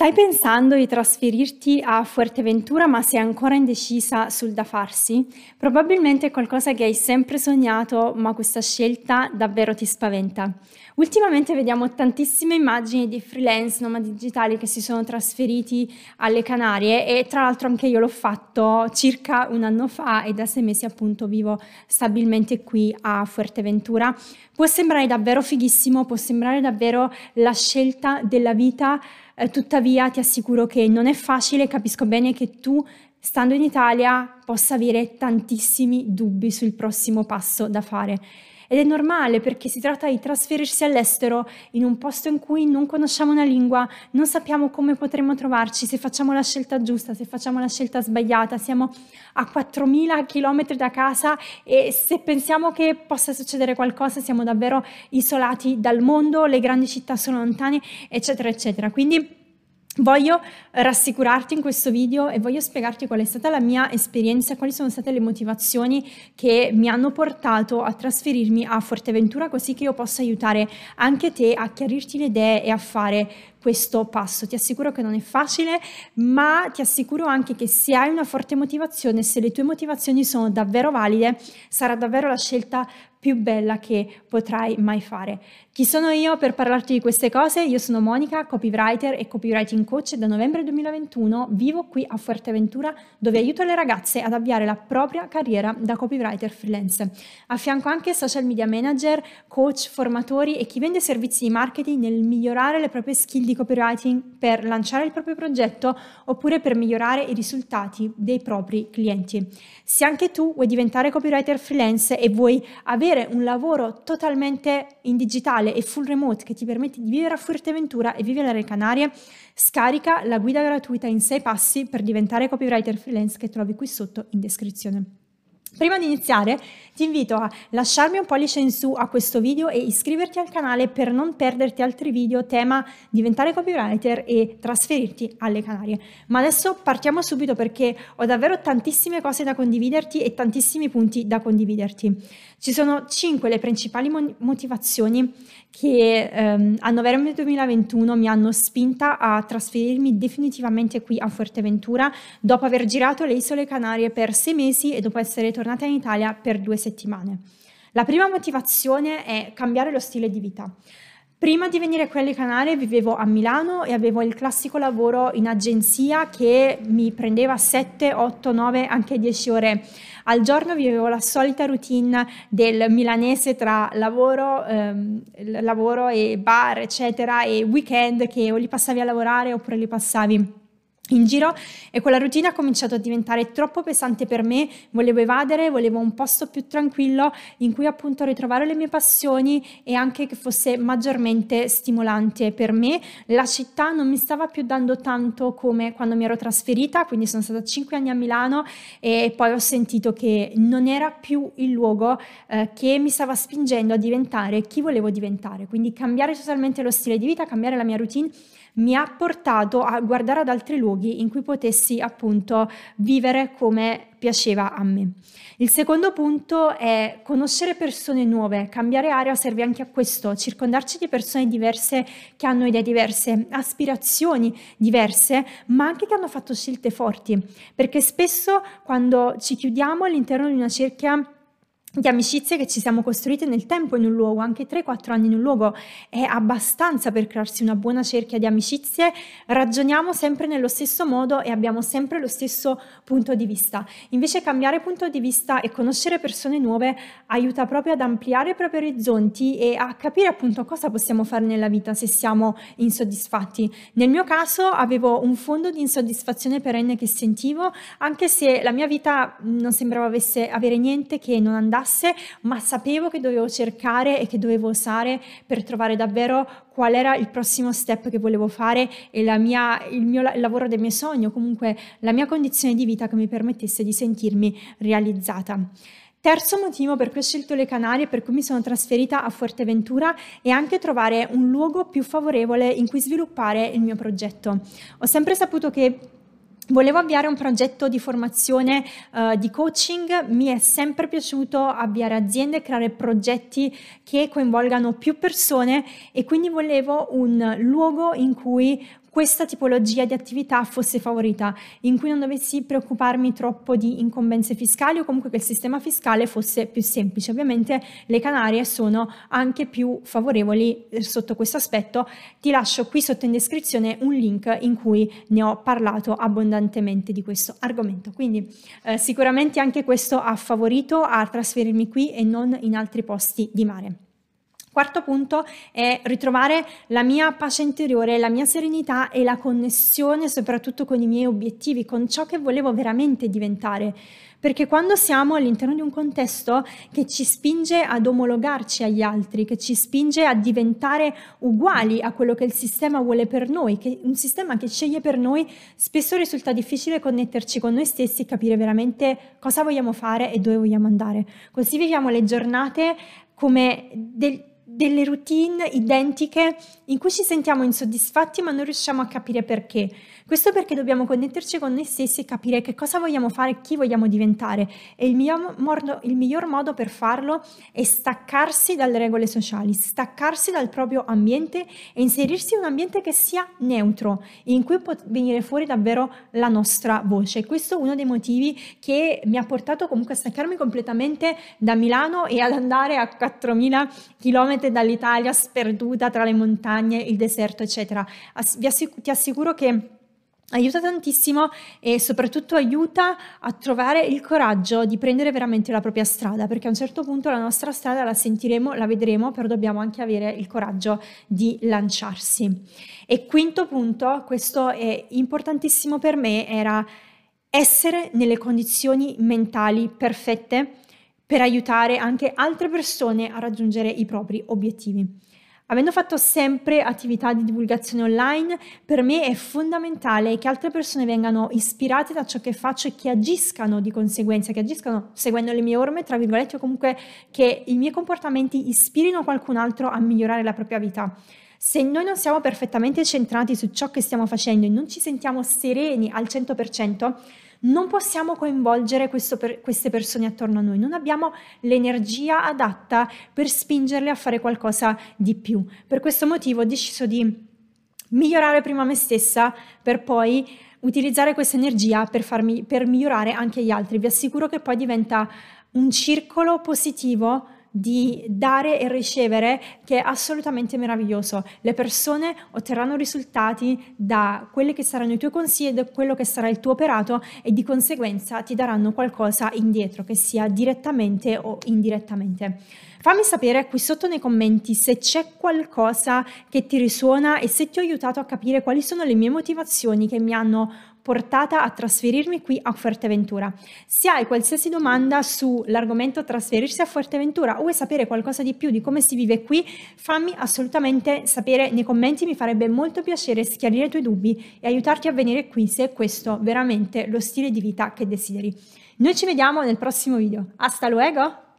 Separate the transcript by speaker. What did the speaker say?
Speaker 1: Stai pensando di trasferirti a Fuerteventura ma sei ancora indecisa sul da farsi? Probabilmente è qualcosa che hai sempre sognato ma questa scelta davvero ti spaventa. Ultimamente vediamo tantissime immagini di freelance nomadi digitali che si sono trasferiti alle Canarie e tra l'altro anche io l'ho fatto circa un anno fa e da sei mesi appunto vivo stabilmente qui a Fuerteventura. Può sembrare davvero fighissimo, può sembrare davvero la scelta della vita eh, tuttavia ti assicuro che non è facile, capisco bene che tu, stando in Italia, possa avere tantissimi dubbi sul prossimo passo da fare. Ed è normale perché si tratta di trasferirsi all'estero in un posto in cui non conosciamo una lingua, non sappiamo come potremo trovarci, se facciamo la scelta giusta, se facciamo la scelta sbagliata. Siamo a 4.000 km da casa e se pensiamo che possa succedere qualcosa siamo davvero isolati dal mondo, le grandi città sono lontane, eccetera, eccetera. Quindi Voglio rassicurarti in questo video e voglio spiegarti qual è stata la mia esperienza, quali sono state le motivazioni che mi hanno portato a trasferirmi a Forteventura così che io possa aiutare anche te a chiarirti le idee e a fare questo passo. Ti assicuro che non è facile, ma ti assicuro anche che se hai una forte motivazione, se le tue motivazioni sono davvero valide, sarà davvero la scelta più bella che potrai mai fare. Chi sono io per parlarti di queste cose? Io sono Monica, copywriter e copywriting coach da novembre 2021. Vivo qui a Fuerteventura dove aiuto le ragazze ad avviare la propria carriera da copywriter freelance. Affianco anche social media manager, coach, formatori e chi vende servizi di marketing nel migliorare le proprie skill di copywriting per lanciare il proprio progetto oppure per migliorare i risultati dei propri clienti. Se anche tu vuoi diventare copywriter freelance e vuoi avere un lavoro totalmente in digitale e full remote che ti permette di vivere a Fuerteventura e vivere alle Canarie, scarica la guida gratuita in 6 passi per diventare copywriter freelance che trovi qui sotto in descrizione. Prima di iniziare ti invito a lasciarmi un pollice in su a questo video e iscriverti al canale per non perderti altri video tema diventare copywriter e trasferirti alle Canarie. Ma adesso partiamo subito perché ho davvero tantissime cose da condividerti e tantissimi punti da condividerti. Ci sono cinque le principali motivazioni che ehm, a novembre 2021 mi hanno spinta a trasferirmi definitivamente qui a Fuerteventura dopo aver girato le isole Canarie per sei mesi e dopo essere tornata in Italia per due settimane. La prima motivazione è cambiare lo stile di vita. Prima di venire qui alle Canarie vivevo a Milano e avevo il classico lavoro in agenzia che mi prendeva 7, 8, 9, anche 10 ore al giorno. Vivevo la solita routine del milanese tra lavoro, ehm, lavoro e bar, eccetera, e weekend che o li passavi a lavorare oppure li passavi in giro e quella routine ha cominciato a diventare troppo pesante per me, volevo evadere, volevo un posto più tranquillo in cui appunto ritrovare le mie passioni e anche che fosse maggiormente stimolante per me. La città non mi stava più dando tanto come quando mi ero trasferita, quindi sono stata 5 anni a Milano e poi ho sentito che non era più il luogo eh, che mi stava spingendo a diventare chi volevo diventare, quindi cambiare totalmente lo stile di vita, cambiare la mia routine mi ha portato a guardare ad altri luoghi in cui potessi appunto vivere come piaceva a me. Il secondo punto è conoscere persone nuove, cambiare area serve anche a questo, circondarci di persone diverse che hanno idee diverse, aspirazioni diverse, ma anche che hanno fatto scelte forti, perché spesso quando ci chiudiamo all'interno di una cerchia di amicizie che ci siamo costruite nel tempo in un luogo, anche 3-4 anni in un luogo è abbastanza per crearsi una buona cerchia di amicizie, ragioniamo sempre nello stesso modo e abbiamo sempre lo stesso punto di vista. Invece cambiare punto di vista e conoscere persone nuove aiuta proprio ad ampliare i propri orizzonti e a capire appunto cosa possiamo fare nella vita se siamo insoddisfatti. Nel mio caso avevo un fondo di insoddisfazione perenne che sentivo, anche se la mia vita non sembrava avesse, avere niente che non andasse classe, ma sapevo che dovevo cercare e che dovevo usare per trovare davvero qual era il prossimo step che volevo fare e mia, il, mio, il lavoro del mio sogno, comunque la mia condizione di vita che mi permettesse di sentirmi realizzata. Terzo motivo per cui ho scelto le Canarie e per cui mi sono trasferita a Fuerteventura è anche trovare un luogo più favorevole in cui sviluppare il mio progetto. Ho sempre saputo che Volevo avviare un progetto di formazione uh, di coaching, mi è sempre piaciuto avviare aziende creare progetti che coinvolgano più persone e quindi volevo un luogo in cui questa tipologia di attività fosse favorita, in cui non dovessi preoccuparmi troppo di incombenze fiscali o comunque che il sistema fiscale fosse più semplice. Ovviamente le Canarie sono anche più favorevoli eh, sotto questo aspetto. Ti lascio qui sotto in descrizione un link in cui ne ho parlato abbondantemente di questo argomento. Quindi eh, sicuramente anche questo ha favorito a trasferirmi qui e non in altri posti di mare. Quarto punto è ritrovare la mia pace interiore, la mia serenità e la connessione soprattutto con i miei obiettivi, con ciò che volevo veramente diventare. Perché quando siamo all'interno di un contesto che ci spinge ad omologarci agli altri, che ci spinge a diventare uguali a quello che il sistema vuole per noi, che un sistema che sceglie per noi, spesso risulta difficile connetterci con noi stessi e capire veramente cosa vogliamo fare e dove vogliamo andare. Così viviamo le giornate come del, delle routine identiche in cui ci sentiamo insoddisfatti ma non riusciamo a capire perché. Questo perché dobbiamo connetterci con noi stessi e capire che cosa vogliamo fare, chi vogliamo diventare. E il miglior, modo, il miglior modo per farlo è staccarsi dalle regole sociali, staccarsi dal proprio ambiente e inserirsi in un ambiente che sia neutro, in cui può venire fuori davvero la nostra voce. Questo è uno dei motivi che mi ha portato comunque a staccarmi completamente da Milano e ad andare a 4000 km dall'Italia sperduta tra le montagne, il deserto, eccetera. ti assicuro che aiuta tantissimo e soprattutto aiuta a trovare il coraggio di prendere veramente la propria strada, perché a un certo punto la nostra strada la sentiremo, la vedremo, però dobbiamo anche avere il coraggio di lanciarsi. E quinto punto, questo è importantissimo per me, era essere nelle condizioni mentali perfette per aiutare anche altre persone a raggiungere i propri obiettivi. Avendo fatto sempre attività di divulgazione online, per me è fondamentale che altre persone vengano ispirate da ciò che faccio e che agiscano di conseguenza, che agiscano seguendo le mie orme, tra virgolette, o comunque che i miei comportamenti ispirino qualcun altro a migliorare la propria vita. Se noi non siamo perfettamente centrati su ciò che stiamo facendo e non ci sentiamo sereni al 100%, non possiamo coinvolgere per, queste persone attorno a noi, non abbiamo l'energia adatta per spingerle a fare qualcosa di più. Per questo motivo ho deciso di migliorare prima me stessa per poi utilizzare questa energia per, farmi, per migliorare anche gli altri. Vi assicuro che poi diventa un circolo positivo di dare e ricevere che è assolutamente meraviglioso. Le persone otterranno risultati da quelli che saranno i tuoi consigli, da quello che sarà il tuo operato e di conseguenza ti daranno qualcosa indietro, che sia direttamente o indirettamente. Fammi sapere qui sotto nei commenti se c'è qualcosa che ti risuona e se ti ho aiutato a capire quali sono le mie motivazioni che mi hanno portata a trasferirmi qui a Fuerteventura. Se hai qualsiasi domanda sull'argomento trasferirsi a Fuerteventura o vuoi sapere qualcosa di più di come si vive qui, fammi assolutamente sapere nei commenti, mi farebbe molto piacere schiarire i tuoi dubbi e aiutarti a venire qui se è questo veramente lo stile di vita che desideri. Noi ci vediamo nel prossimo video. Hasta luego!